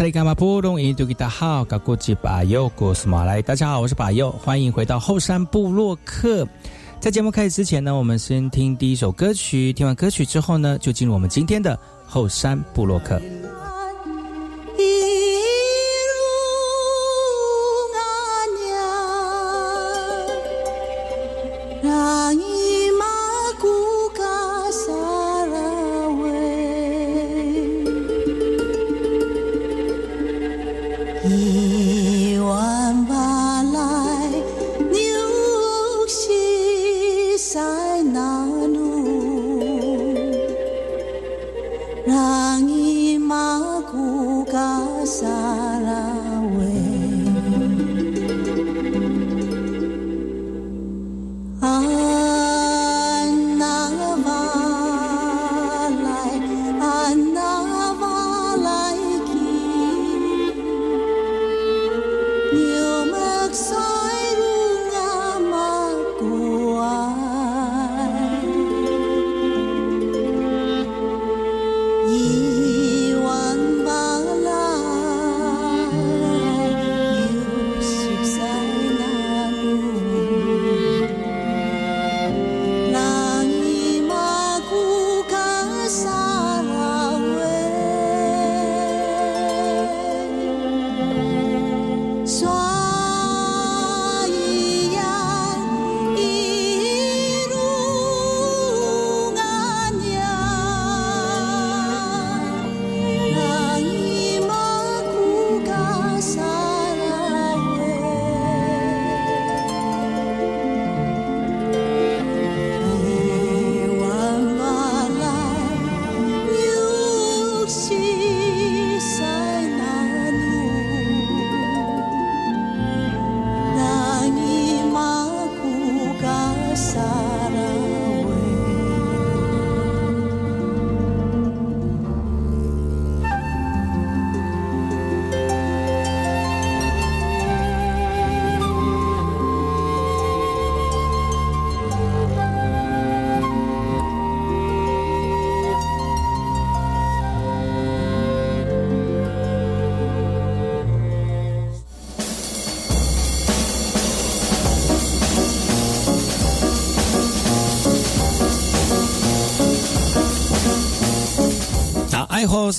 大家好，我是巴佑，欢迎回到后山部落客。在节目开始之前呢，我们先听第一首歌曲。听完歌曲之后呢，就进入我们今天的后山部落客。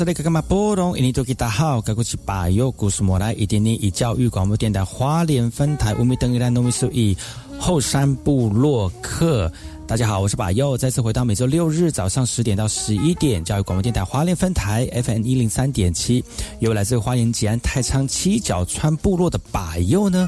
是那个干嘛波动？印尼多吉大好，该过去把右故事莫来，一点点以教育广播电台花莲分台五米等于兰农米数一后山部落客。大家好，我是把右，再次回到每周六日早上十点到十一点，教育广播电台花莲分台 FM 一零三点七，由来自花莲吉安太仓七角川部落的把右呢。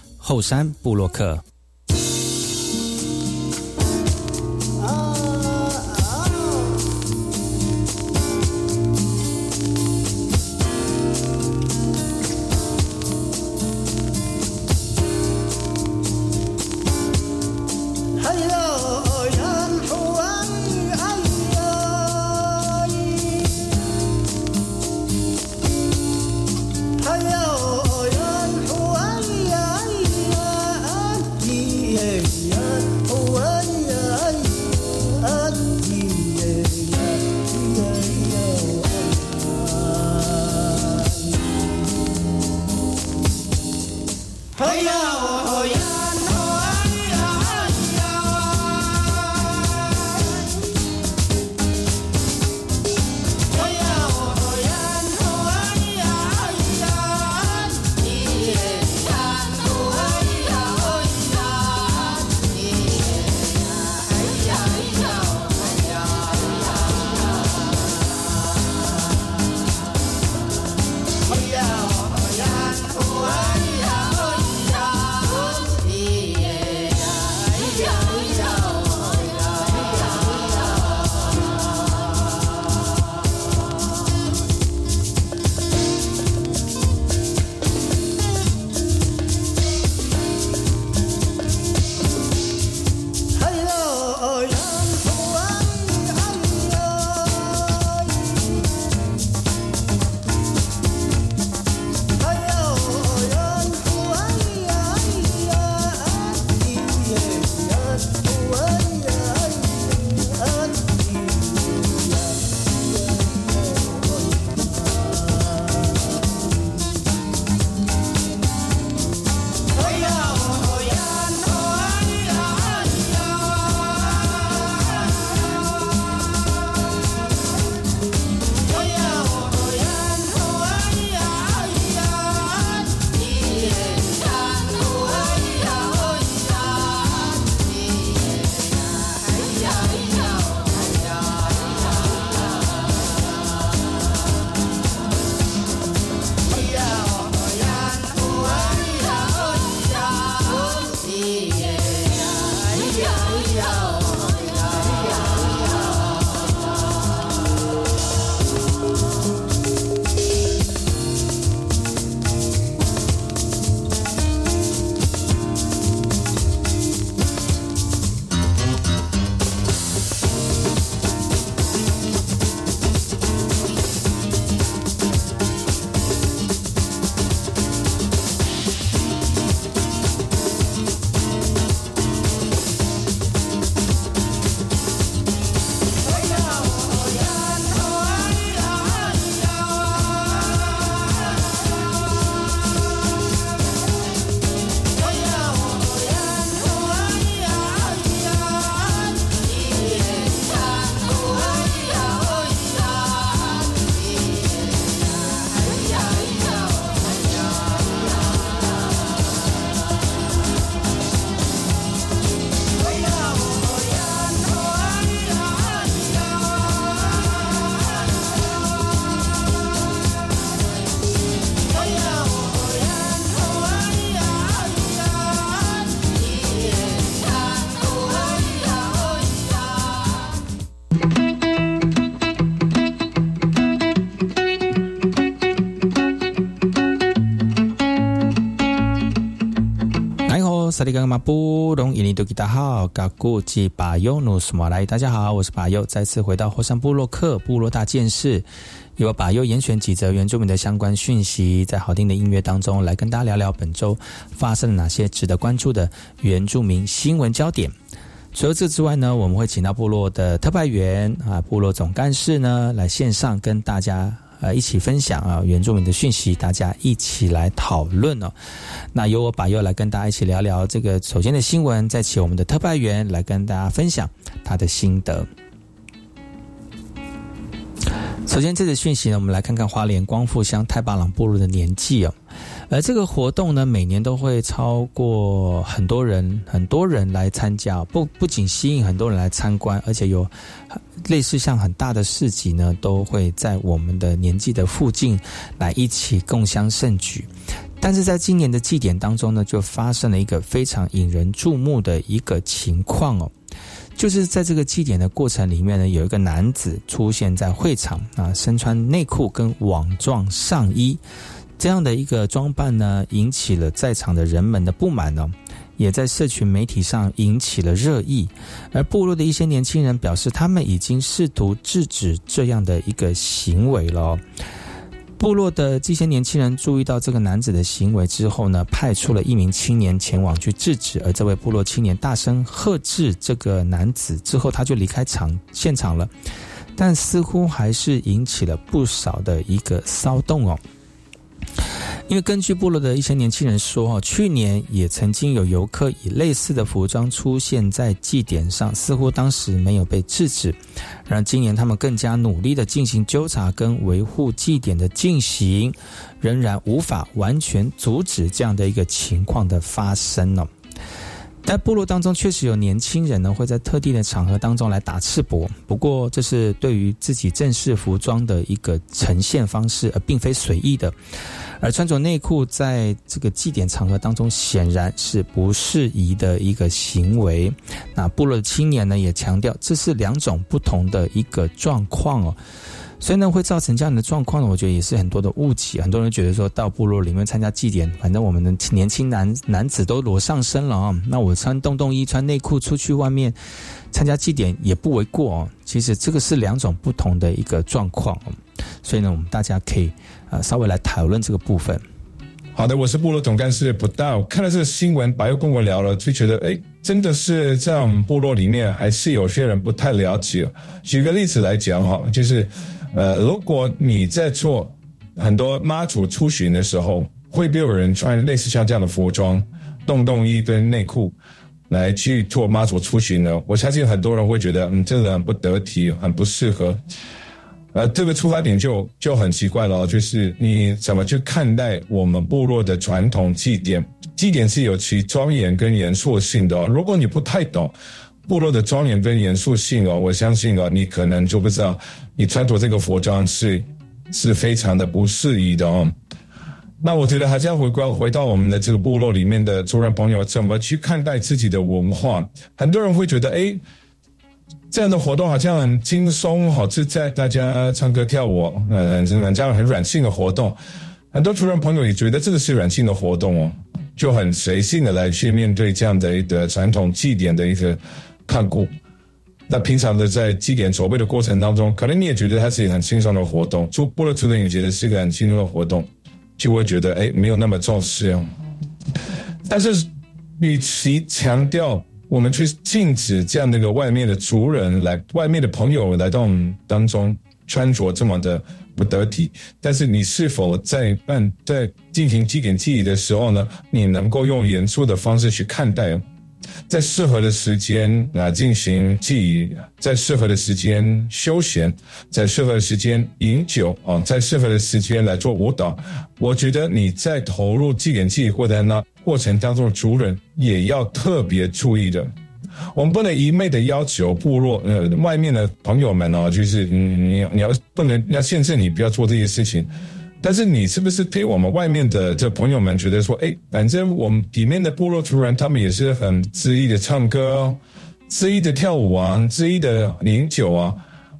后山布洛克。萨利格马布隆伊尼多吉达好，嘎古吉巴尤努斯马来，大家好，我是巴尤，再次回到火山部落克部落大件事，由巴尤严选几则原住民的相关讯息，在好听的音乐当中来跟大家聊聊本周发生了哪些值得关注的原住民新闻焦点。除了这之外呢，我们会请到部落的特派员啊，部落总干事呢来线上跟大家。呃，一起分享啊，原住民的讯息，大家一起来讨论哦。那由我把又来跟大家一起聊聊这个首先的新闻，再请我们的特派员来跟大家分享他的心得。首先，这个讯息呢，我们来看看花莲光复乡太巴朗部落的年纪哦。而这个活动呢，每年都会超过很多人，很多人来参加，不不仅吸引很多人来参观，而且有类似像很大的市集呢，都会在我们的年纪的附近来一起共襄盛举。但是在今年的祭典当中呢，就发生了一个非常引人注目的一个情况哦，就是在这个祭典的过程里面呢，有一个男子出现在会场啊，身穿内裤跟网状上衣。这样的一个装扮呢，引起了在场的人们的不满呢，也在社群媒体上引起了热议。而部落的一些年轻人表示，他们已经试图制止这样的一个行为了。部落的这些年轻人注意到这个男子的行为之后呢，派出了一名青年前往去制止。而这位部落青年大声呵斥这个男子之后，他就离开场现场了。但似乎还是引起了不少的一个骚动哦。因为根据部落的一些年轻人说，哈，去年也曾经有游客以类似的服装出现在祭典上，似乎当时没有被制止。让今年他们更加努力的进行纠察跟维护祭典的进行，仍然无法完全阻止这样的一个情况的发生呢。在部落当中，确实有年轻人呢会在特定的场合当中来打赤膊，不过这是对于自己正式服装的一个呈现方式，而并非随意的。而穿着内裤在这个祭典场合当中，显然是不适宜的一个行为。那部落青年呢也强调，这是两种不同的一个状况哦。所以呢，会造成这样的状况呢？我觉得也是很多的误解。很多人觉得说到部落里面参加祭典，反正我们的年轻男男子都裸上身了啊，那我穿洞洞衣、穿内裤出去外面参加祭典也不为过哦。其实这个是两种不同的一个状况，所以呢，我们大家可以啊稍微来讨论这个部分。好的，我是部落总干事不到，看了这个新闻，白又跟我聊了，就觉得哎，真的是在我们部落里面还是有些人不太了解。举个例子来讲哈，就是。呃，如果你在做很多妈祖出巡的时候，会不会有人穿类似像这样的服装，洞洞衣跟内裤来去做妈祖出巡呢？我相信很多人会觉得，嗯，这个很不得体，很不适合。呃，这个出发点就就很奇怪了，就是你怎么去看待我们部落的传统祭典？祭典是有其庄严跟严肃性的。如果你不太懂。部落的庄严跟严肃性哦，我相信哦，你可能就不知道，你穿着这个服装是是非常的不适宜的哦。那我觉得还是要回归回到我们的这个部落里面的族人朋友，怎么去看待自己的文化？很多人会觉得，哎，这样的活动好像很轻松，好自在，大家唱歌跳舞，嗯，这样很软性的活动。很多族人朋友也觉得这个是软性的活动哦，就很随性的来去面对这样的一个传统祭典的一个。看过，那平常的在祭典筹备的过程当中，可能你也觉得它是一个很轻松的活动，做波罗族人也觉得是一个很轻松的活动，就会觉得哎，没有那么重视哦。但是，与其强调我们去禁止这样的一个外面的族人来，外面的朋友来到我们当中穿着这么的不得体，但是你是否在办在进行祭典祭仪的时候呢，你能够用严肃的方式去看待？在适合的时间啊进行记忆，在适合的时间休闲，在适合的时间饮酒啊，在适合的时间来做舞蹈。我觉得你在投入祭典记忆或者那过程当中，族人也要特别注意的。我们不能一昧的要求部落呃外面的朋友们哦，就是你你要不能要限制你不要做这些事情。但是你是不是对我们外面的这朋友们觉得说，哎，反正我们里面的部落族人，他们也是很恣意的唱歌，恣意的跳舞啊，恣意的饮酒啊，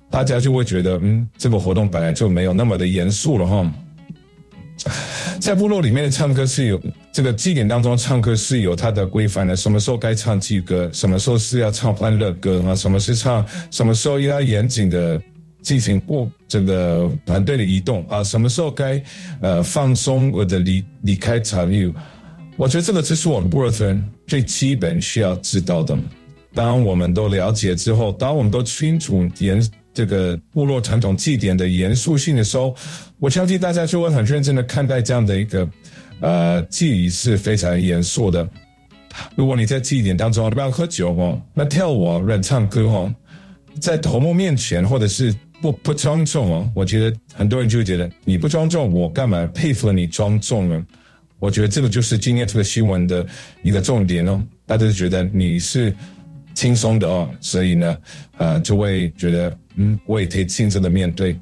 大家就会觉得，嗯，这个活动本来就没有那么的严肃了哈。在部落里面的唱歌是有这个祭典当中唱歌是有它的规范的，什么时候该唱祭歌，什么时候是要唱欢乐歌啊，什么是唱，什么时候要严谨的进行过这个团队的移动啊，什么时候该呃放松或者离离开场域。我觉得这个只是我们部落人最基本需要知道的。当我们都了解之后，当我们都清楚严这个部落传统祭典的严肃性的时候，我相信大家就会很认真的看待这样的一个。呃，祭仪是非常严肃的。如果你在祭典当中不要喝酒哦，那跳舞、乱唱歌哦，在头目面前或者是不不庄重哦，我觉得很多人就觉得你不庄重，我干嘛佩服你庄重呢？我觉得这个就是今天这个新闻的一个重点哦，大家就觉得你是轻松的哦，所以呢，呃，就会觉得嗯，我也可以轻松的面对。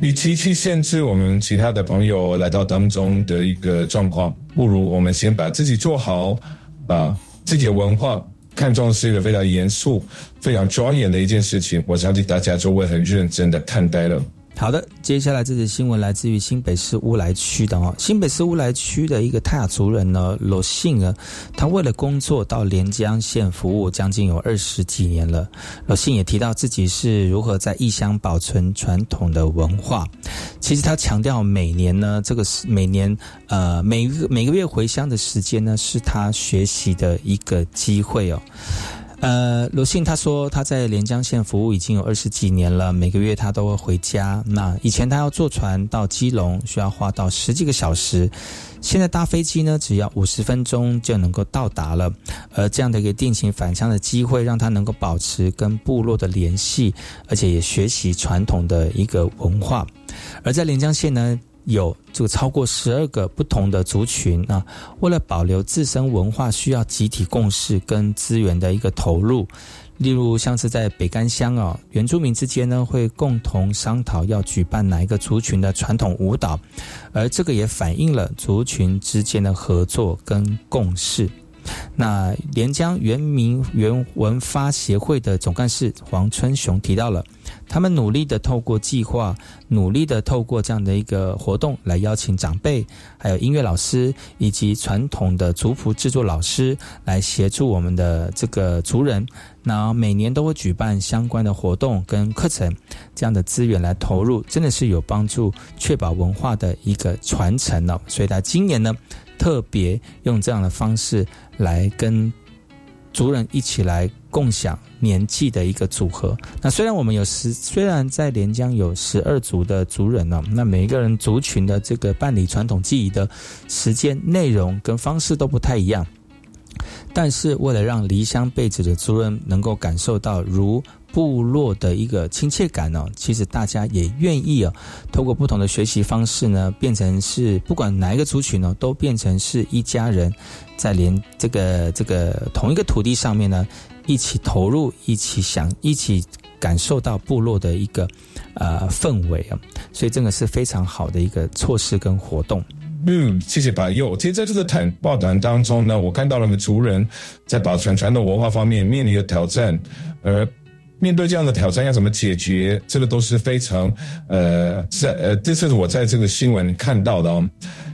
与其去限制我们其他的朋友来到当中的一个状况，不如我们先把自己做好，把，自己的文化看重是一个非常严肃、非常庄严的一件事情，我相信大家就会很认真的看待了。好的，接下来这则新闻来自于新北市乌来区的哦。新北市乌来区的一个泰雅族人呢，罗信呢，他为了工作到连江县服务将近有二十几年了。罗信也提到自己是如何在异乡保存传统的文化。其实他强调，每年呢，这个是每年呃每个每个月回乡的时间呢，是他学习的一个机会哦。呃，罗信他说他在连江县服务已经有二十几年了，每个月他都会回家。那以前他要坐船到基隆，需要花到十几个小时，现在搭飞机呢，只要五十分钟就能够到达了。而这样的一个定情返乡的机会，让他能够保持跟部落的联系，而且也学习传统的一个文化。而在连江县呢。有这个超过十二个不同的族群啊，为了保留自身文化，需要集体共识跟资源的一个投入。例如，像是在北干乡啊，原住民之间呢会共同商讨要举办哪一个族群的传统舞蹈，而这个也反映了族群之间的合作跟共识。那连江原民原文发协会的总干事黄春雄提到了。他们努力的透过计划，努力的透过这样的一个活动来邀请长辈，还有音乐老师以及传统的族谱制作老师来协助我们的这个族人。那每年都会举办相关的活动跟课程，这样的资源来投入，真的是有帮助，确保文化的一个传承了。所以他今年呢，特别用这样的方式来跟。族人一起来共享年纪的一个组合。那虽然我们有十，虽然在连江有十二族的族人呢，那每一个人族群的这个办理传统记忆的时间、内容跟方式都不太一样，但是为了让离乡背子的族人能够感受到如。部落的一个亲切感呢，其实大家也愿意啊，透过不同的学习方式呢，变成是不管哪一个族群呢，都变成是一家人，在连这个这个同一个土地上面呢，一起投入，一起想，一起感受到部落的一个呃氛围啊，所以这个是非常好的一个措施跟活动。嗯，谢谢白佑。其实在这个谈报道当中呢，我看到了族人在保存传统文化方面面临的挑战，而。面对这样的挑战要怎么解决？这个都是非常呃，在呃，这是我在这个新闻看到的哦。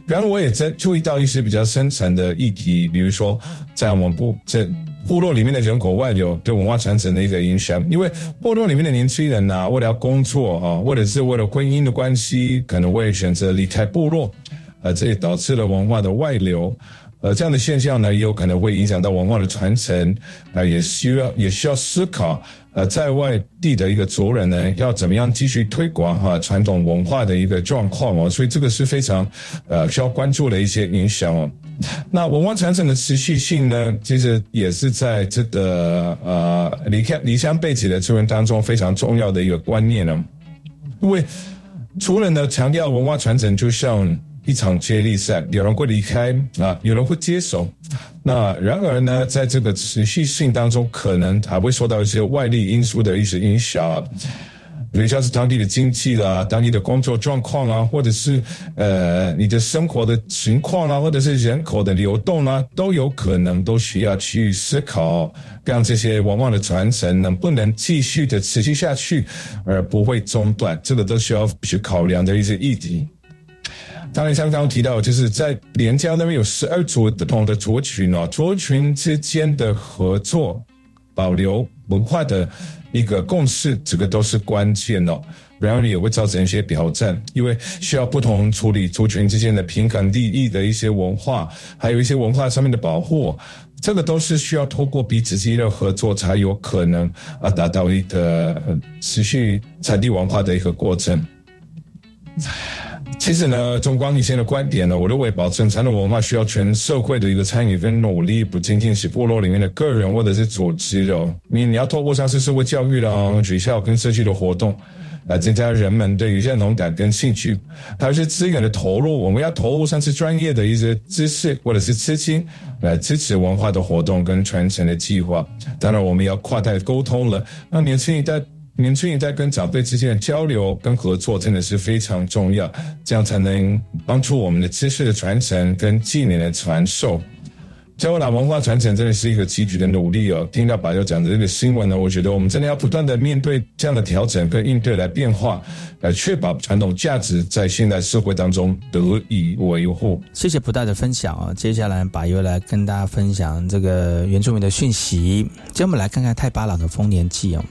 然后我也在注意到一些比较深层的议题，比如说在我们部这部落里面的人口外流对文化传承的一个影响。因为部落里面的年轻人呐，为了要工作啊，或者是为了婚姻的关系，可能会选择离开部落，呃，这也导致了文化的外流。呃，这样的现象呢，也有可能会影响到文化的传承，啊，也需要也需要思考。呃，在外地的一个族人呢，要怎么样继续推广哈传统文化的一个状况哦，所以这个是非常呃需要关注的一些影响哦。那文化传承的持续性呢，其实也是在这个呃离开离乡背景的族人当中非常重要的一个观念呢，因为族人呢强调文化传承，就像。一场接力赛，有人会离开啊，有人会接手。那然而呢，在这个持续性当中，可能还会受到一些外力因素的一些影响，比如像是当地的经济啦、当地的工作状况啊，或者是呃你的生活的情况啊，或者是人口的流动啊，都有可能都需要去思考，让这些文化的传承能不能继续的持续下去，而不会中断。这个都需要去考量的一些议题。当然，像刚刚提到，就是在连江那边有十二族不同的族群哦，族群之间的合作、保留文化的一个共识，这个都是关键哦。然后也会造成一些挑战，因为需要不同处理族群之间的平衡利益的一些文化，还有一些文化上面的保护，这个都是需要透过彼此之间的合作才有可能啊达到一个持续传递文化的一个过程。其实呢，中光以前的观点呢，我认为保存传统文化需要全社会的一个参与跟努力，不仅仅是部落里面的个人或者是组织哦，你你要透过像是社会教育的学校跟社区的活动。来增加人们对于认同感跟兴趣，还有些资源的投入。我们要投入像是专业的一些知识或者是资金来支持文化的活动跟传承的计划。当然，我们要跨代沟通了。那年轻一代、年轻一代跟长辈之间的交流跟合作真的是非常重要，这样才能帮助我们的知识的传承跟技能的传授。加拿大文化传承真的是一个积极的努力哦。听到白友讲的这个新闻呢，我觉得我们真的要不断的面对这样的调整跟应对来变化，来确保传统价值在现代社会当中得以维护。谢谢不大的分享啊！接下来白友来跟大家分享这个原住民的讯息。接着我们来看看泰巴朗的丰年祭哦。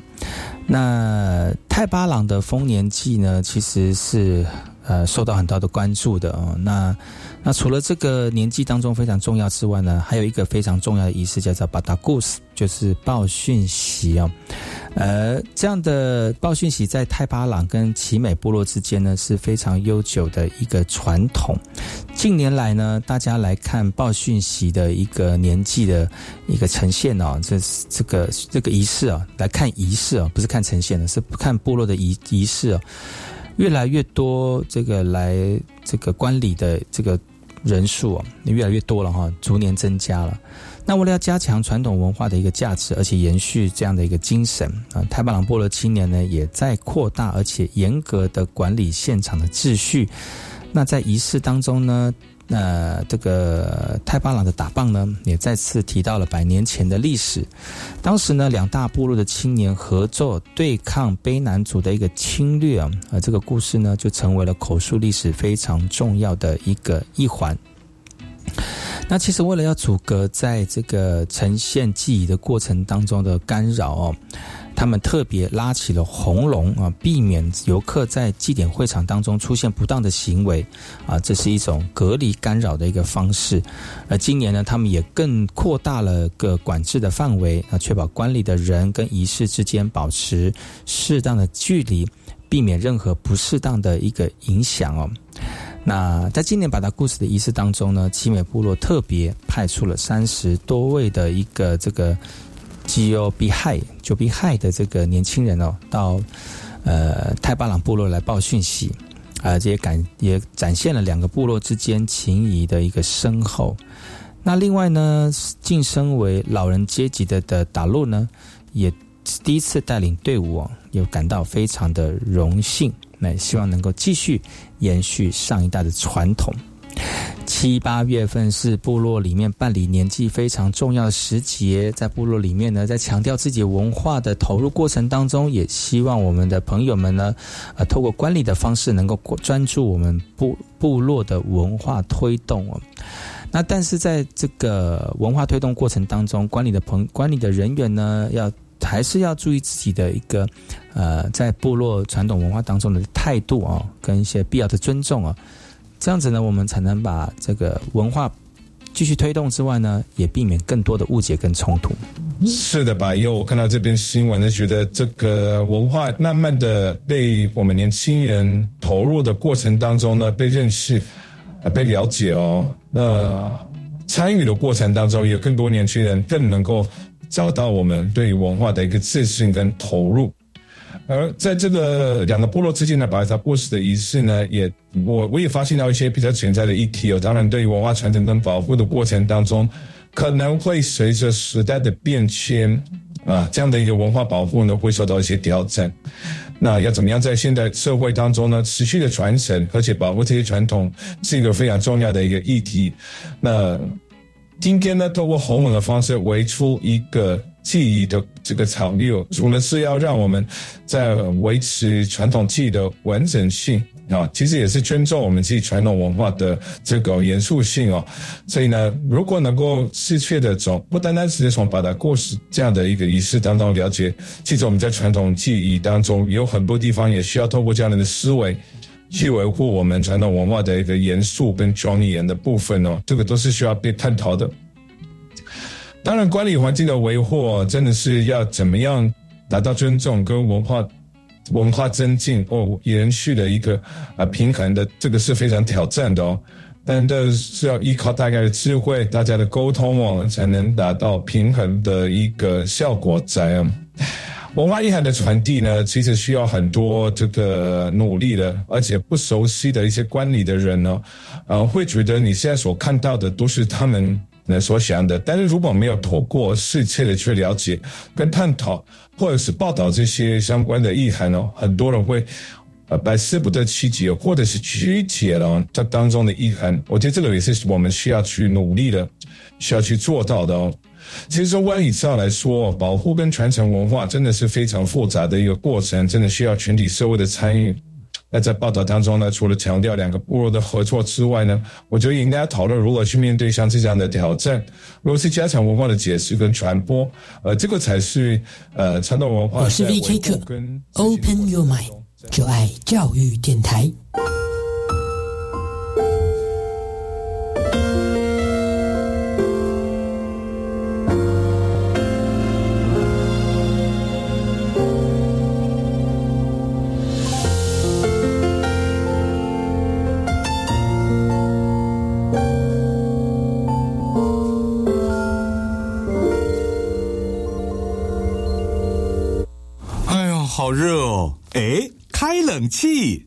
那泰巴朗的丰年祭呢，其实是呃受到很大的关注的哦。那那除了这个年纪当中非常重要之外呢，还有一个非常重要的仪式叫做巴达故事，就是报讯息哦。呃，这样的报讯息在泰巴朗跟奇美部落之间呢是非常悠久的一个传统。近年来呢，大家来看报讯息的一个年纪的一个呈现哦，这这个这个仪式啊，来看仪式啊，不是看呈现的，是看部落的仪仪式啊，越来越多这个来这个观礼的这个。人数啊，越来越多了哈，逐年增加了。那为了要加强传统文化的一个价值，而且延续这样的一个精神啊，太巴朗波罗青年呢，也在扩大而且严格的管理现场的秩序。那在仪式当中呢？那这个泰巴朗的打棒呢，也再次提到了百年前的历史。当时呢，两大部落的青年合作对抗卑南族的一个侵略啊，而这个故事呢，就成为了口述历史非常重要的一个一环。那其实为了要阻隔在这个呈现记忆的过程当中的干扰哦。他们特别拉起了红龙啊，避免游客在祭典会场当中出现不当的行为啊，这是一种隔离干扰的一个方式。而今年呢，他们也更扩大了个管制的范围啊，确保观礼的人跟仪式之间保持适当的距离，避免任何不适当的一个影响哦。那在今年把它故事的仪式当中呢，奇美部落特别派出了三十多位的一个这个。基友比害就比害的这个年轻人哦，到呃泰巴朗部落来报讯息，啊，这也感也展现了两个部落之间情谊的一个深厚。那另外呢，晋升为老人阶级的的打路呢，也第一次带领队伍哦，也感到非常的荣幸。那希望能够继续延续上一代的传统。七八月份是部落里面办理年纪非常重要的时节，在部落里面呢，在强调自己文化的投入过程当中，也希望我们的朋友们呢，呃，透过管理的方式，能够专注我们部部落的文化推动哦。那但是在这个文化推动过程当中，管理的朋管理的人员呢，要还是要注意自己的一个呃，在部落传统文化当中的态度啊，跟一些必要的尊重啊。这样子呢，我们才能把这个文化继续推动之外呢，也避免更多的误解跟冲突。是的吧？因为我看到这篇新闻呢，觉得这个文化慢慢的被我们年轻人投入的过程当中呢，被认识、被了解哦。那参与的过程当中，有更多年轻人更能够找到我们对于文化的一个自信跟投入。而在这个两个部落之间的把它过世的仪式呢，也我我也发现到一些比较潜在的议题哦。当然，对于文化传承跟保护的过程当中，可能会随着时代的变迁啊，这样的一个文化保护呢，会受到一些挑战。那要怎么样在现代社会当中呢，持续的传承而且保护这些传统，是一个非常重要的一个议题。那今天呢，透过红文的方式，围出一个。记忆的这个潮流，除了是要让我们在维持传统记忆的完整性啊，其实也是尊重我们自己传统文化的这个严肃性哦。所以呢，如果能够正确的从不单单是从把它过世这样的一个仪式当中了解，其实我们在传统记忆当中有很多地方也需要透过这样的思维。去维护我们传统文化的一个严肃跟庄严的部分哦，这个都是需要被探讨的。当然，管理环境的维护真的是要怎么样达到尊重跟文化文化增进或延续的一个啊平衡的，这个是非常挑战的哦。但这是要依靠大家的智慧、大家的沟通哦，才能达到平衡的一个效果在啊。文化遗产的传递呢，其实需要很多这个努力的，而且不熟悉的一些管理的人呢，呃，会觉得你现在所看到的都是他们所想的。但是如果没有透过深切的去了解、跟探讨，或者是报道这些相关的意涵哦，很多人会呃百思不得其解，或者是曲解了这当中的意涵。我觉得这个也是我们需要去努力的，需要去做到的哦。其实从万以上来说，保护跟传承文化真的是非常复杂的一个过程，真的需要全体社会的参与。那在报道当中呢，除了强调两个部落的合作之外呢，我觉得应该讨论如何去面对像这样的挑战，如何去加强文化的解释跟传播，呃，这个才是呃传统文化。我是 VK 客，Open Your Mind，就爱教育电台。气。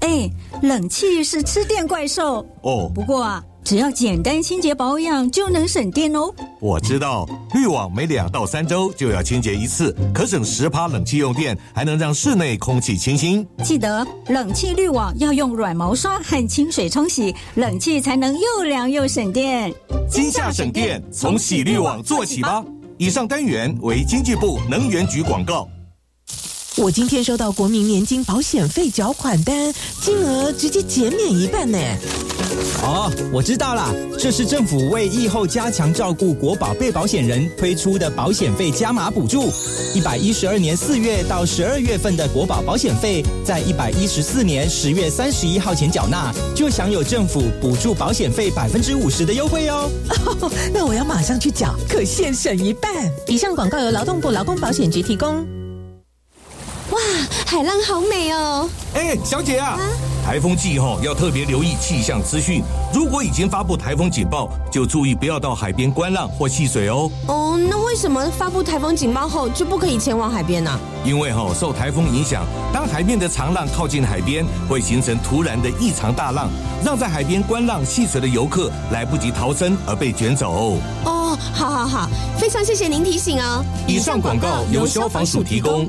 哎，冷气是吃电怪兽哦。不过啊，只要简单清洁保养就能省电哦。我知道，滤网每两到三周就要清洁一次，可省十趴冷气用电，还能让室内空气清新。记得冷气滤网要用软毛刷和清水冲洗，冷气才能又凉又省电。今夏省电，从洗滤网做起吧。以上单元为经济部能源局广告。我今天收到国民年金保险费缴款单，金额直接减免一半呢。哦，我知道了，这是政府为疫后加强照顾国保被保险人推出的保险费加码补助。一百一十二年四月到十二月份的国保保险费，在一百一十四年十月三十一号前缴纳，就享有政府补助保险费百分之五十的优惠哦。那我要马上去缴，可现省一半。以上广告由劳动部劳工保险局提供。哇，海浪好美哦！哎，小姐啊，台风季后要特别留意气象资讯。如果已经发布台风警报，就注意不要到海边观浪或戏水哦。哦，那为什么发布台风警报后就不可以前往海边呢？因为哈受台风影响，当海面的长浪靠近海边，会形成突然的异常大浪，让在海边观浪戏水的游客来不及逃生而被卷走。哦，好好好，非常谢谢您提醒哦。以上广告由消防署提供。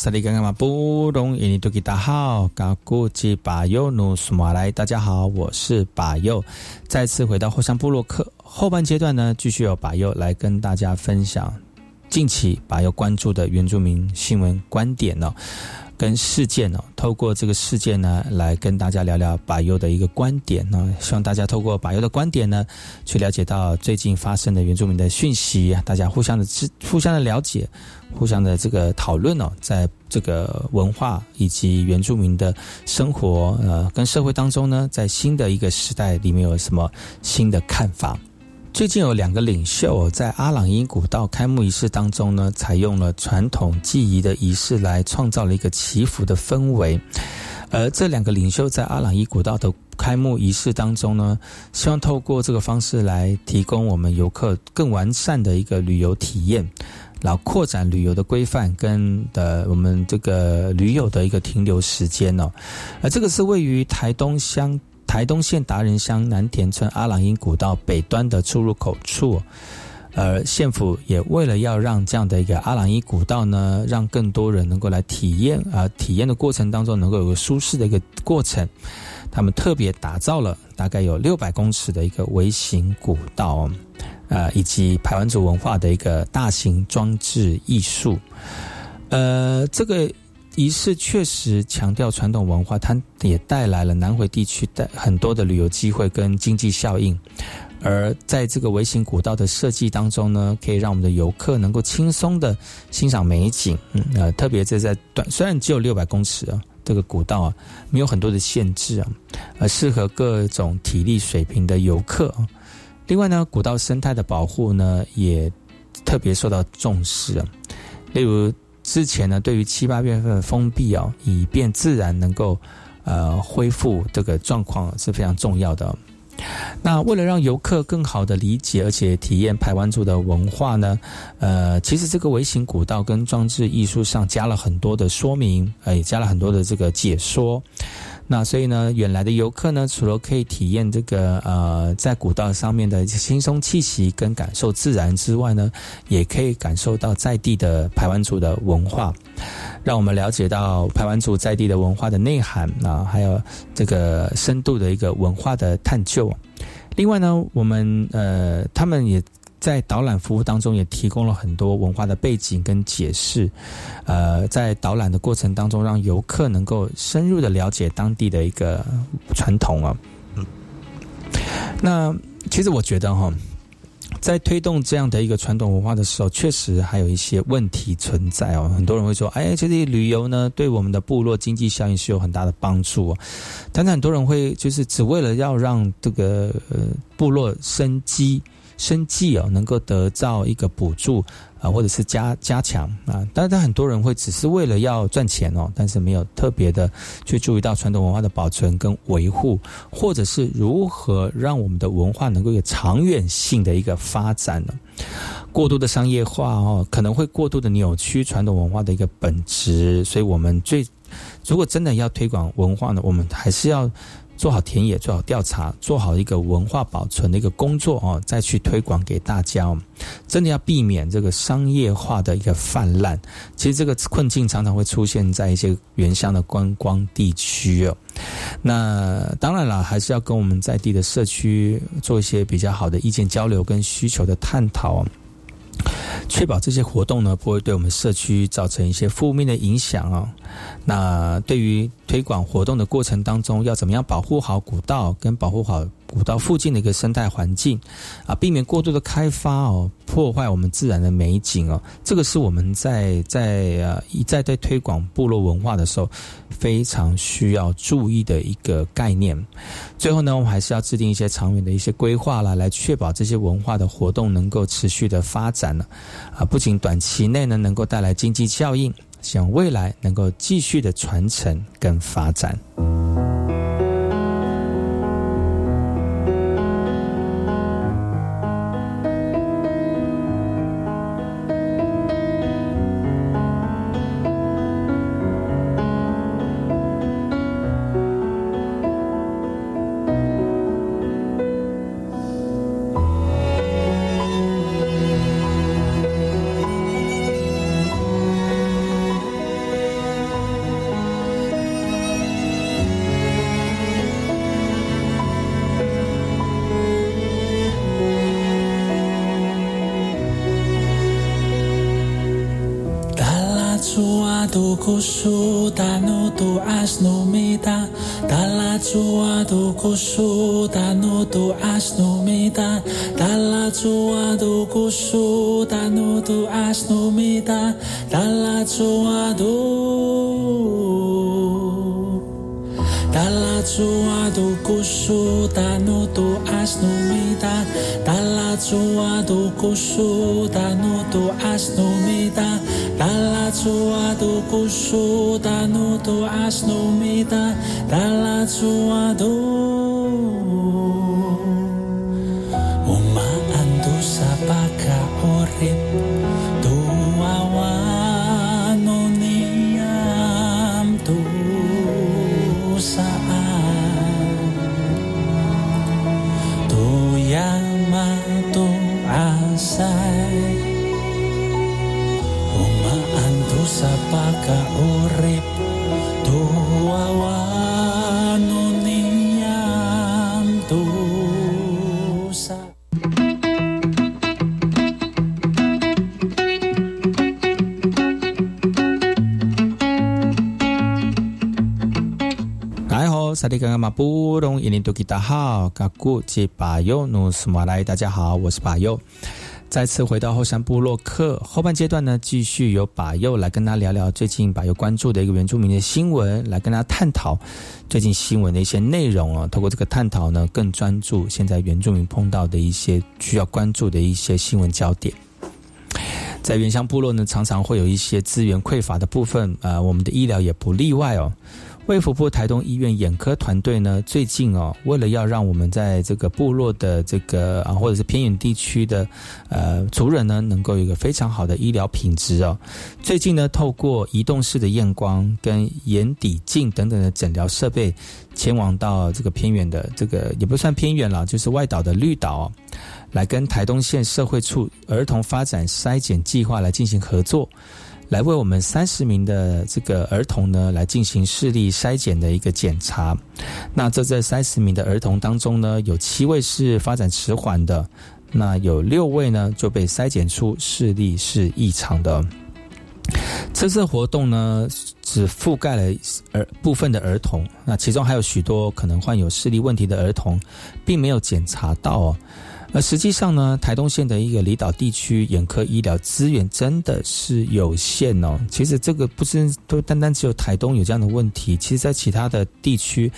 萨利甘甘马布隆伊尼多吉大好，嘎古吉巴尤努苏马来，大家好，我是巴尤，再次回到后山部落克后半阶段呢，继续由巴尤来跟大家分享近期巴尤关注的原住民新闻观点哦。跟事件哦，透过这个事件呢，来跟大家聊聊百优的一个观点呢。希望大家透过百优的观点呢，去了解到最近发生的原住民的讯息，大家互相的知、互相的了解、互相的这个讨论哦，在这个文化以及原住民的生活呃跟社会当中呢，在新的一个时代里面有什么新的看法。最近有两个领袖在阿朗因古道开幕仪式当中呢，采用了传统祭仪的仪式来创造了一个祈福的氛围。而这两个领袖在阿朗伊古道的开幕仪式当中呢，希望透过这个方式来提供我们游客更完善的一个旅游体验。然后扩展旅游的规范跟的我们这个驴友的一个停留时间哦，而这个是位于台东乡台东县达人乡南田村阿朗因古道北端的出入口处，而县府也为了要让这样的一个阿朗因古道呢，让更多人能够来体验啊，体验的过程当中能够有个舒适的一个过程，他们特别打造了大概有六百公尺的一个微型古道。呃，以及排湾族文化的一个大型装置艺术，呃，这个仪式确实强调传统文化，它也带来了南回地区的很多的旅游机会跟经济效应。而在这个微型古道的设计当中呢，可以让我们的游客能够轻松的欣赏美景。嗯，呃，特别是在短，虽然只有六百公尺啊，这个古道啊，没有很多的限制啊，而适合各种体力水平的游客。另外呢，古道生态的保护呢，也特别受到重视啊。例如之前呢，对于七八月份封闭哦，以便自然能够呃恢复这个状况是非常重要的。那为了让游客更好的理解而且体验排湾族的文化呢，呃，其实这个微型古道跟装置艺术上加了很多的说明，呃，也加了很多的这个解说。那所以呢，远来的游客呢，除了可以体验这个呃在古道上面的轻松气息跟感受自然之外呢，也可以感受到在地的排湾族的文化，让我们了解到排湾族在地的文化的内涵啊，还有这个深度的一个文化的探究。另外呢，我们呃他们也。在导览服务当中，也提供了很多文化的背景跟解释。呃，在导览的过程当中，让游客能够深入的了解当地的一个传统啊。那其实我觉得哈，在推动这样的一个传统文化的时候，确实还有一些问题存在哦。很多人会说，哎，这里旅游呢，对我们的部落经济效应是有很大的帮助。但是很多人会就是只为了要让这个部落生机。生计哦，能够得到一个补助啊，或者是加加强啊，但是很多人会只是为了要赚钱哦，但是没有特别的去注意到传统文化的保存跟维护，或者是如何让我们的文化能够有长远性的一个发展呢？过度的商业化哦，可能会过度的扭曲传统文化的一个本质，所以我们最如果真的要推广文化呢，我们还是要。做好田野，做好调查，做好一个文化保存的一个工作哦，再去推广给大家哦。真的要避免这个商业化的一个泛滥。其实这个困境常常会出现在一些原乡的观光地区哦。那当然了，还是要跟我们在地的社区做一些比较好的意见交流跟需求的探讨。确保这些活动呢不会对我们社区造成一些负面的影响哦。那对于推广活动的过程当中，要怎么样保护好古道，跟保护好？古道附近的一个生态环境啊，避免过度的开发哦，破坏我们自然的美景哦。这个是我们在在呃一再在推广部落文化的时候非常需要注意的一个概念。最后呢，我们还是要制定一些长远的一些规划啦，来确保这些文化的活动能够持续的发展呢。啊，不仅短期内呢能够带来经济效应，想未来能够继续的传承跟发展。kosuta no to asnomita talachua to kosuta no to asnomita talachua to kosuta no to asnomita talachua do talachua to kosuta no to asnomita talachua to kosuta no to asnomita I do kusho da no do asno I da da la do 萨利刚刚马布隆伊林多吉达好，嘎古吉巴尤努斯马来，大家好，我是巴尤。再次回到后山部落客后半阶段呢，继续由巴佑来跟大家聊聊最近巴佑关注的一个原住民的新闻，来跟大家探讨最近新闻的一些内容啊。透过这个探讨呢，更专注现在原住民碰到的一些需要关注的一些新闻焦点。在原乡部落呢，常常会有一些资源匮乏的部分，呃，我们的医疗也不例外哦。卫福部台东医院眼科团队呢，最近哦，为了要让我们在这个部落的这个啊，或者是偏远地区的呃族人呢，能够有一个非常好的医疗品质哦，最近呢，透过移动式的验光跟眼底镜等等的诊疗设备，前往到这个偏远的这个也不算偏远了，就是外岛的绿岛、哦，来跟台东县社会处儿童发展筛检计划来进行合作。来为我们三十名的这个儿童呢，来进行视力筛检的一个检查。那这这三十名的儿童当中呢，有七位是发展迟缓的，那有六位呢就被筛检出视力是异常的。这次活动呢，只覆盖了儿部分的儿童，那其中还有许多可能患有视力问题的儿童，并没有检查到哦。而实际上呢，台东县的一个离岛地区眼科医疗资源真的是有限哦。其实这个不是都单单只有台东有这样的问题，其实在其他的地区，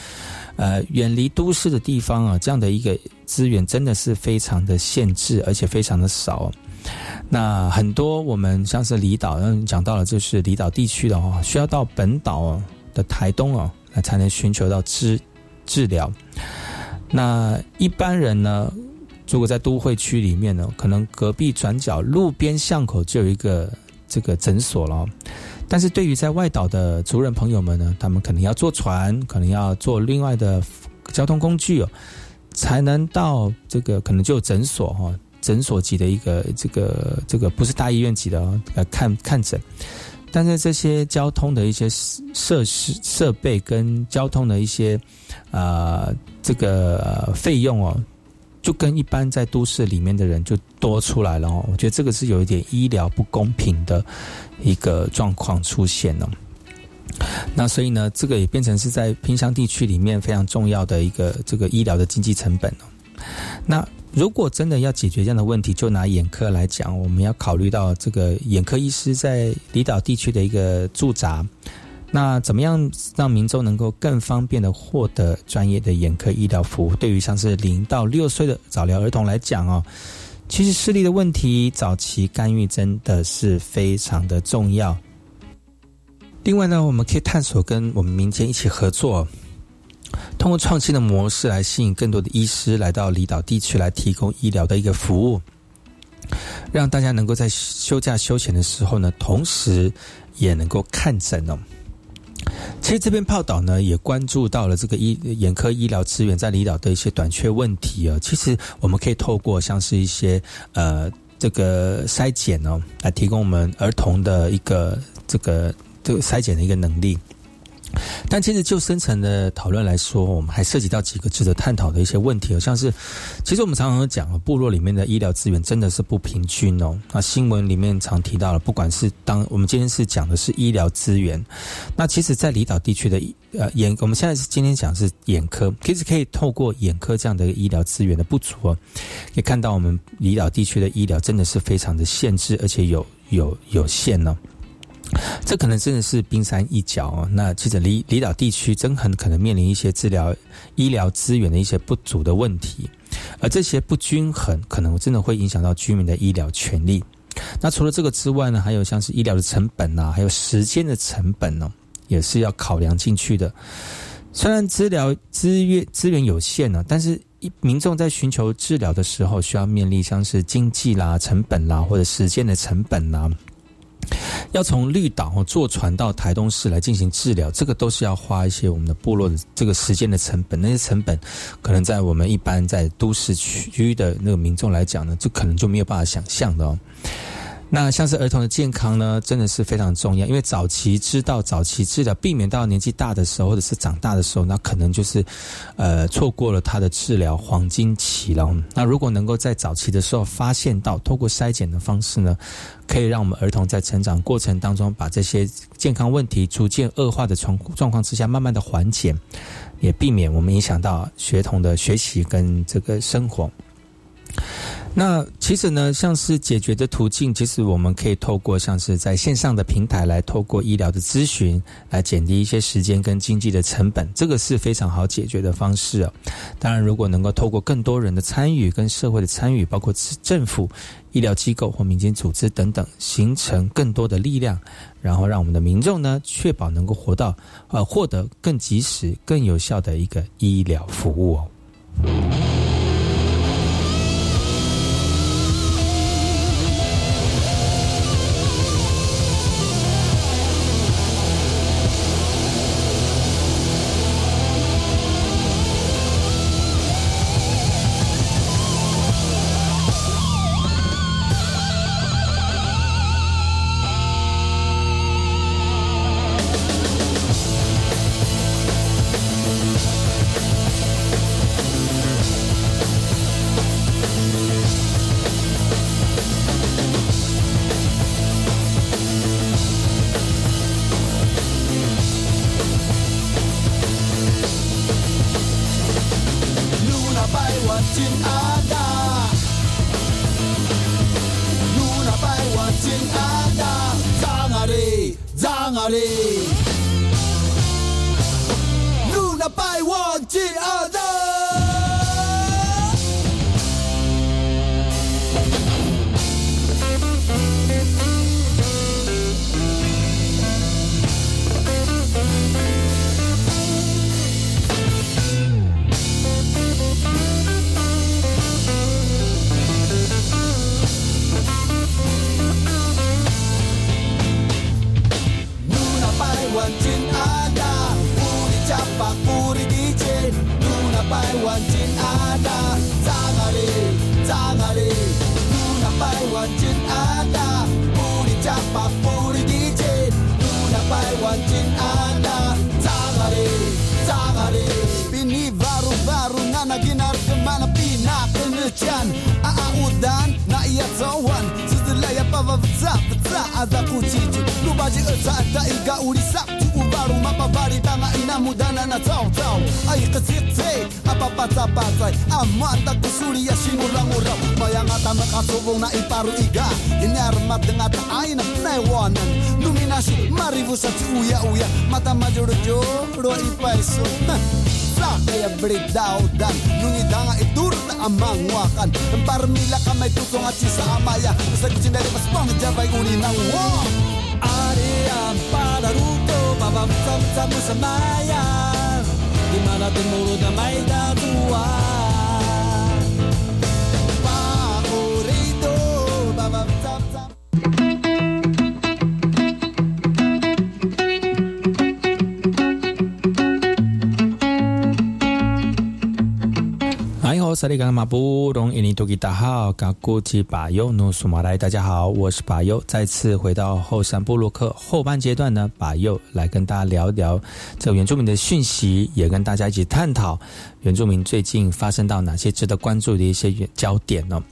呃，远离都市的地方啊，这样的一个资源真的是非常的限制，而且非常的少。那很多我们像是离岛，嗯，讲到了就是离岛地区的哦，需要到本岛的台东哦，来才能寻求到治治疗。那一般人呢？如果在都会区里面呢，可能隔壁转角路边巷口就有一个这个诊所了。但是对于在外岛的族人朋友们呢，他们可能要坐船，可能要坐另外的交通工具哦，才能到这个可能就诊所哈，诊所级的一个这个这个不是大医院级的哦，来看看诊。但是这些交通的一些设施设备跟交通的一些啊这个费用哦。就跟一般在都市里面的人就多出来了哦，我觉得这个是有一点医疗不公平的一个状况出现了。那所以呢，这个也变成是在偏乡地区里面非常重要的一个这个医疗的经济成本哦。那如果真的要解决这样的问题，就拿眼科来讲，我们要考虑到这个眼科医师在离岛地区的一个驻扎。那怎么样让民众能够更方便的获得专业的眼科医疗服务？对于像是零到六岁的早疗儿童来讲哦，其实视力的问题早期干预真的是非常的重要。另外呢，我们可以探索跟我们民间一起合作，通过创新的模式来吸引更多的医师来到离岛地区来提供医疗的一个服务，让大家能够在休假休闲的时候呢，同时也能够看诊哦。其实这篇报道呢，也关注到了这个医眼科医疗资源在离岛的一些短缺问题啊。其实我们可以透过像是一些呃这个筛检哦，来提供我们儿童的一个这个这个筛检的一个能力。但其实就深层的讨论来说，我们还涉及到几个值得探讨的一些问题，好像是其实我们常常讲部落里面的医疗资源真的是不平均哦。那新闻里面常提到了，不管是当我们今天是讲的是医疗资源，那其实在离岛地区的呃眼，我们现在是今天讲是眼科，其实可以透过眼科这样的医疗资源的不足哦，可以看到我们离岛地区的医疗真的是非常的限制，而且有有有限呢。这可能真的是冰山一角哦。那其实离离岛地区真很可能面临一些治疗医疗资源的一些不足的问题，而这些不均衡可能真的会影响到居民的医疗权利。那除了这个之外呢，还有像是医疗的成本啊，还有时间的成本呢，也是要考量进去的。虽然治疗资源资源有限呢，但是一民众在寻求治疗的时候，需要面临像是经济啦、成本啦，或者时间的成本啦。要从绿岛坐船到台东市来进行治疗，这个都是要花一些我们的部落的这个时间的成本。那些成本可能在我们一般在都市区的那个民众来讲呢，就可能就没有办法想象的哦。那像是儿童的健康呢，真的是非常重要，因为早期知道、早期治疗，避免到年纪大的时候或者是长大的时候，那可能就是，呃，错过了他的治疗黄金期了。那如果能够在早期的时候发现到，透过筛检的方式呢，可以让我们儿童在成长过程当中，把这些健康问题逐渐恶化的状状况之下，慢慢的缓解，也避免我们影响到学童的学习跟这个生活。那其实呢，像是解决的途径，其实我们可以透过像是在线上的平台来透过医疗的咨询，来减低一些时间跟经济的成本，这个是非常好解决的方式哦。当然，如果能够透过更多人的参与跟社会的参与，包括政府、医疗机构或民间组织等等，形成更多的力量，然后让我们的民众呢，确保能够活到呃获得更及时、更有效的一个医疗服务哦。万斤阿达，扎阿里扎阿里，努那百万斤阿达，布里扎巴布里迪杰，努那百万斤阿达，扎阿里扎阿里，比你 baru baru nana ginar ke mana pina penecan, aa udan na iya. Setelah ya pava vza vza ada kucici, lu baji eza ada iga uri sabtu bari tanga ina mudana na tau tau ai ka tsi tsi a pa pa tsa pa tsa a ma ta ku suri ya, ya e e e shi mura mura ma ya nga na i paru i ga. I na na i wan sa tu ya uya, mata ma ta ma jo ro jo ro Sa kaya bridaw dan Yung danga itur na amang wakan Ang parmila ka may tutong at sisa amaya Sa kusinari mas pangit dyan uninang Ari ang palaruta papam sam samu semayang, Di mana temurut damai dan tua 萨利甘马布隆伊尼多吉达好，嘎古吉巴尤努苏马来，大家好，我是巴尤，再次回到后山布洛克后半阶段呢，巴尤来跟大家聊一聊这原住民的讯息，也跟大家一起探讨原住民最近发生到哪些值得关注的一些焦点呢？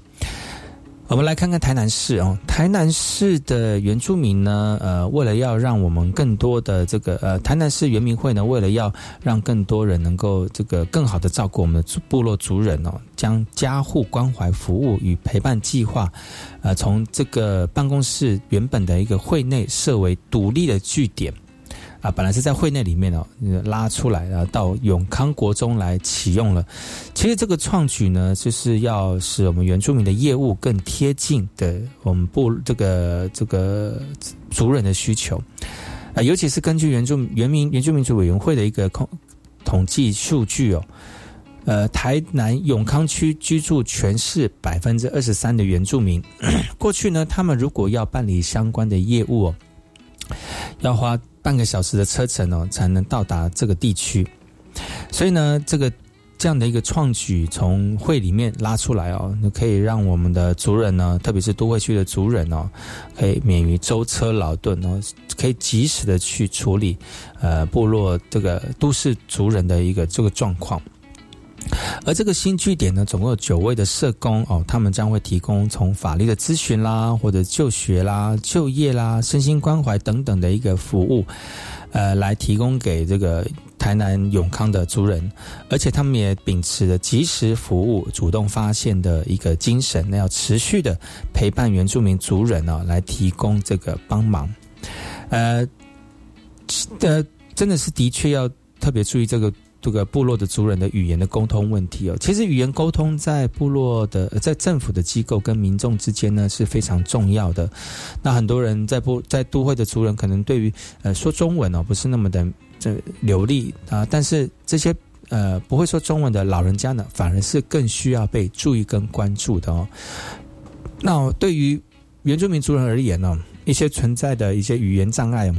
我们来看看台南市哦，台南市的原住民呢，呃，为了要让我们更多的这个呃，台南市原民会呢，为了要让更多人能够这个更好的照顾我们的部落族人哦，将家户关怀服务与陪伴计划，呃，从这个办公室原本的一个会内设为独立的据点。啊，本来是在会内里面哦，拉出来啊，到永康国中来启用了。其实这个创举呢，就是要使我们原住民的业务更贴近的我们部这个这个族人的需求啊，尤其是根据原住原民原住民族委员会的一个统统计数据哦，呃，台南永康区居住全市百分之二十三的原住民，过去呢，他们如果要办理相关的业务哦，要花。半个小时的车程哦，才能到达这个地区。所以呢，这个这样的一个创举从会里面拉出来哦，可以让我们的族人呢，特别是都会区的族人哦，可以免于舟车劳顿哦，可以及时的去处理呃部落这个都市族人的一个这个状况。而这个新据点呢，总共有九位的社工哦，他们将会提供从法律的咨询啦，或者就学啦、就业啦、身心关怀等等的一个服务，呃，来提供给这个台南永康的族人，而且他们也秉持着及时服务、主动发现的一个精神，那要持续的陪伴原住民族人呢，来提供这个帮忙，呃，的真的是的确要特别注意这个。这个部落的族人的语言的沟通问题哦，其实语言沟通在部落的、在政府的机构跟民众之间呢是非常重要的。那很多人在部在都会的族人可能对于呃说中文哦不是那么的这流利啊，但是这些呃不会说中文的老人家呢，反而是更需要被注意跟关注的哦。那对于原住民族人而言呢，一些存在的一些语言障碍。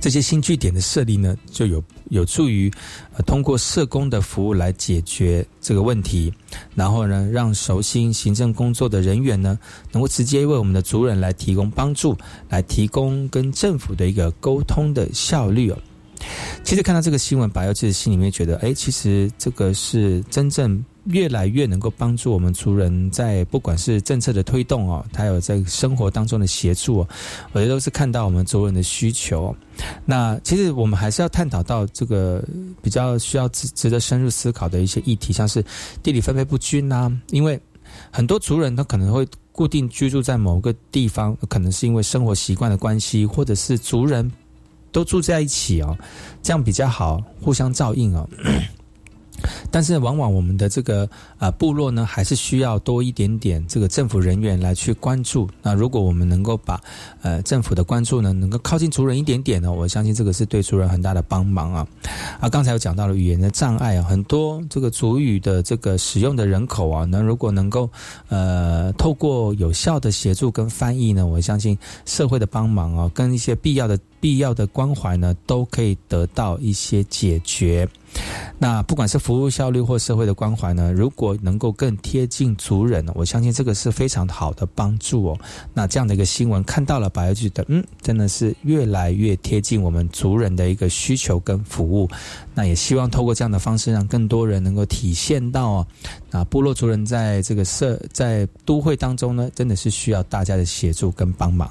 这些新据点的设立呢，就有有助于呃通过社工的服务来解决这个问题，然后呢，让熟悉行政工作的人员呢，能够直接为我们的族人来提供帮助，来提供跟政府的一个沟通的效率哦。其实看到这个新闻，白友自己心里面觉得，哎，其实这个是真正。越来越能够帮助我们族人，在不管是政策的推动哦，还有在生活当中的协助哦，我觉得都是看到我们族人的需求。那其实我们还是要探讨到这个比较需要值值得深入思考的一些议题，像是地理分配不均啊，因为很多族人他可能会固定居住在某个地方，可能是因为生活习惯的关系，或者是族人都住在一起哦，这样比较好，互相照应哦。但是，往往我们的这个呃部落呢，还是需要多一点点这个政府人员来去关注。那如果我们能够把呃政府的关注呢，能够靠近族人一点点呢，我相信这个是对族人很大的帮忙啊。啊，刚才有讲到了语言的障碍啊，很多这个族语的这个使用的人口啊，那如果能够呃透过有效的协助跟翻译呢，我相信社会的帮忙啊，跟一些必要的必要的关怀呢，都可以得到一些解决。那不管是服务效率或社会的关怀呢，如果能够更贴近族人，我相信这个是非常好的帮助哦。那这样的一个新闻看到了，白觉得嗯，真的是越来越贴近我们族人的一个需求跟服务。那也希望透过这样的方式，让更多人能够体现到哦，那部落族人在这个社在都会当中呢，真的是需要大家的协助跟帮忙。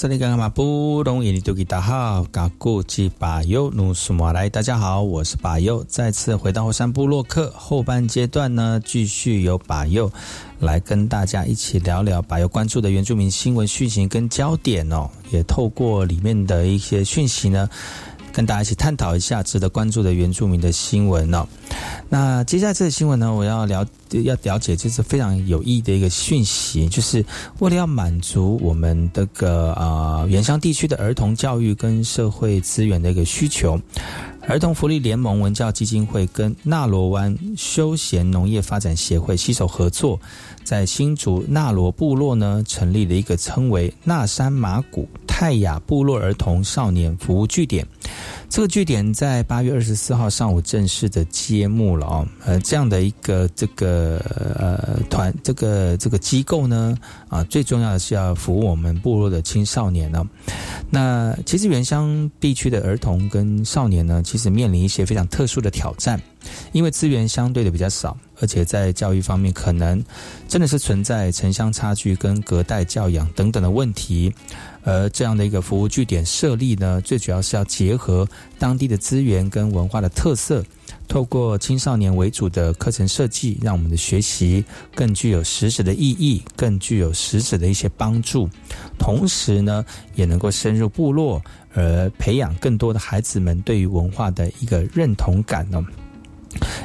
是那个嘛布隆伊尼多吉大好，嘎古吉巴尤努苏马来，大家好，我是巴尤，再次回到后山部落客后半阶段呢，继续由巴尤来跟大家一起聊聊巴尤关注的原住民新闻讯息跟焦点哦，也透过里面的一些讯息呢。跟大家一起探讨一下值得关注的原住民的新闻哦。那接下来这个新闻呢，我要了要了解，就是非常有意义的一个讯息，就是为了要满足我们这个啊原乡地区的儿童教育跟社会资源的一个需求，儿童福利联盟文教基金会跟纳罗湾休闲农业发展协会携手合作，在新竹纳罗部落呢成立了一个称为纳山马古泰雅部落儿童少年服务据点。这个据点在八月二十四号上午正式的揭幕了哦，呃，这样的一个这个呃团这个这个机构呢，啊，最重要的是要服务我们部落的青少年呢。那其实原乡地区的儿童跟少年呢，其实面临一些非常特殊的挑战，因为资源相对的比较少，而且在教育方面可能真的是存在城乡差距跟隔代教养等等的问题。而这样的一个服务据点设立呢，最主要是要结合当地的资源跟文化的特色，透过青少年为主的课程设计，让我们的学习更具有实质的意义，更具有实质的一些帮助。同时呢，也能够深入部落，而培养更多的孩子们对于文化的一个认同感呢。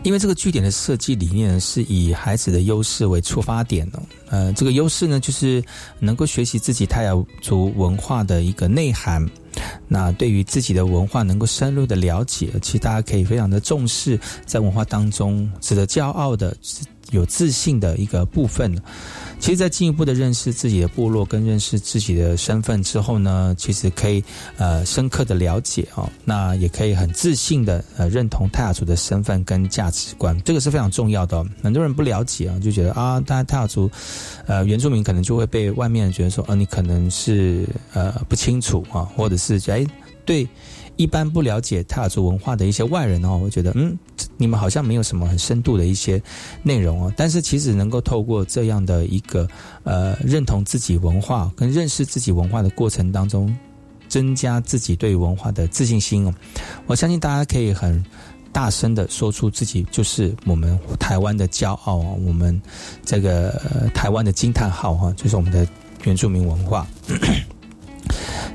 因为这个据点的设计理念，是以孩子的优势为出发点哦。呃，这个优势呢，就是能够学习自己泰雅族文化的一个内涵。那对于自己的文化能够深入的了解，其实大家可以非常的重视，在文化当中值得骄傲的、有自信的一个部分。其实，在进一步的认识自己的部落跟认识自己的身份之后呢，其实可以呃深刻的了解哦，那也可以很自信的呃认同泰雅族的身份跟价值观，这个是非常重要的。很多人不了解啊，就觉得啊，大家泰雅族呃原住民可能就会被外面人觉得说，呃，你可能是呃不清楚啊，或者是哎对。一般不了解泰雅族文化的一些外人哦，会觉得嗯，你们好像没有什么很深度的一些内容哦。但是其实能够透过这样的一个呃认同自己文化跟认识自己文化的过程当中，增加自己对文化的自信心哦。我相信大家可以很大声的说出自己就是我们台湾的骄傲啊，我们这个台湾的惊叹号哈，就是我们的原住民文化。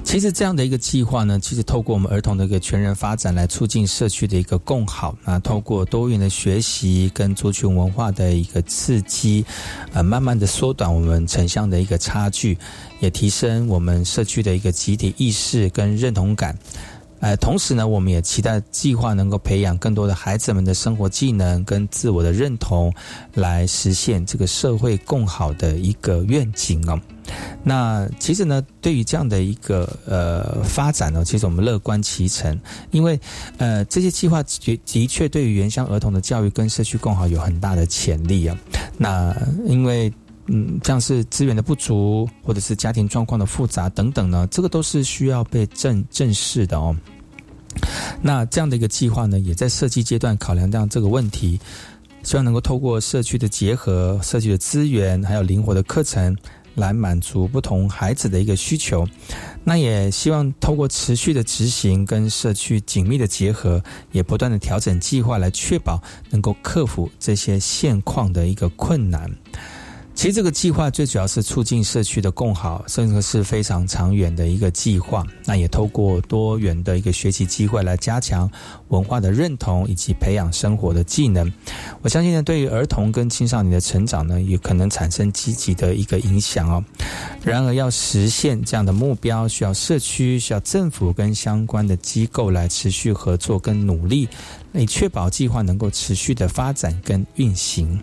其实这样的一个计划呢，其实透过我们儿童的一个全人发展来促进社区的一个共好啊，透过多元的学习跟族群文化的一个刺激，呃，慢慢的缩短我们城乡的一个差距，也提升我们社区的一个集体意识跟认同感。呃，同时呢，我们也期待计划能够培养更多的孩子们的生活技能跟自我的认同，来实现这个社会更好的一个愿景哦。那其实呢，对于这样的一个呃发展呢，其实我们乐观其成，因为呃这些计划的的确对于原乡儿童的教育跟社区共好有很大的潜力啊。那因为。嗯，像是资源的不足，或者是家庭状况的复杂等等呢，这个都是需要被正正视的哦。那这样的一个计划呢，也在设计阶段考量这样这个问题，希望能够透过社区的结合、社区的资源，还有灵活的课程，来满足不同孩子的一个需求。那也希望透过持续的执行跟社区紧密的结合，也不断的调整计划，来确保能够克服这些现况的一个困难。其实这个计划最主要是促进社区的共好，甚至是非常长远的一个计划。那也透过多元的一个学习机会来加强文化的认同，以及培养生活的技能。我相信呢，对于儿童跟青少年的成长呢，也可能产生积极的一个影响哦。然而，要实现这样的目标，需要社区、需要政府跟相关的机构来持续合作跟努力，以确保计划能够持续的发展跟运行。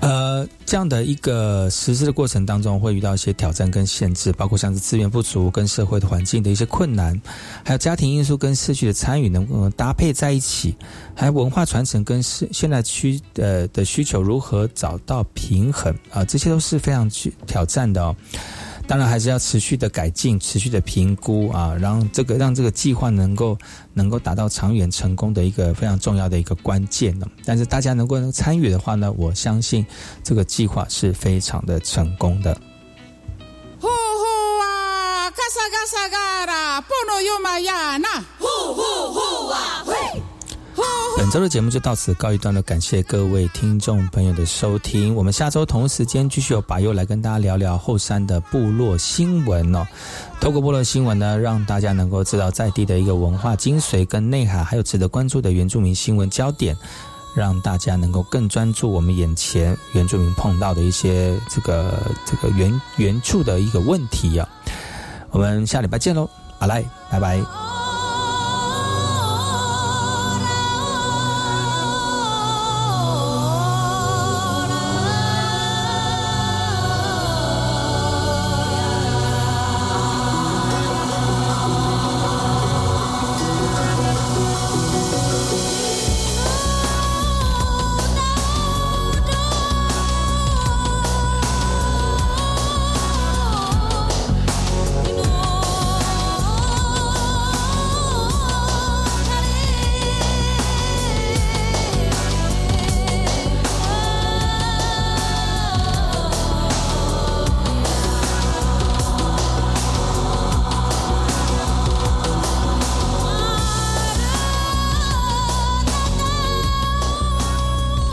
呃，这样的一个实施的过程当中，会遇到一些挑战跟限制，包括像是资源不足、跟社会的环境的一些困难，还有家庭因素跟社区的参与能不能搭配在一起，还有文化传承跟现现在区呃的需求如何找到平衡啊，这些都是非常去挑战的哦。当然还是要持续的改进，持续的评估啊，让这个让这个计划能够能够达到长远成功的一个非常重要的一个关键呢。但是大家能够参与的话呢，我相信这个计划是非常的成功的。呼呼啊！saga sagara, pono yumayana. Hu hu hu ah hui. 本周的节目就到此告一段落，感谢各位听众朋友的收听。我们下周同时间继续有把优来跟大家聊聊后山的部落新闻哦。透过部落新闻呢，让大家能够知道在地的一个文化精髓跟内涵，还有值得关注的原住民新闻焦点，让大家能够更专注我们眼前原住民碰到的一些这个这个原原处的一个问题啊。我们下礼拜见喽，阿来，拜拜。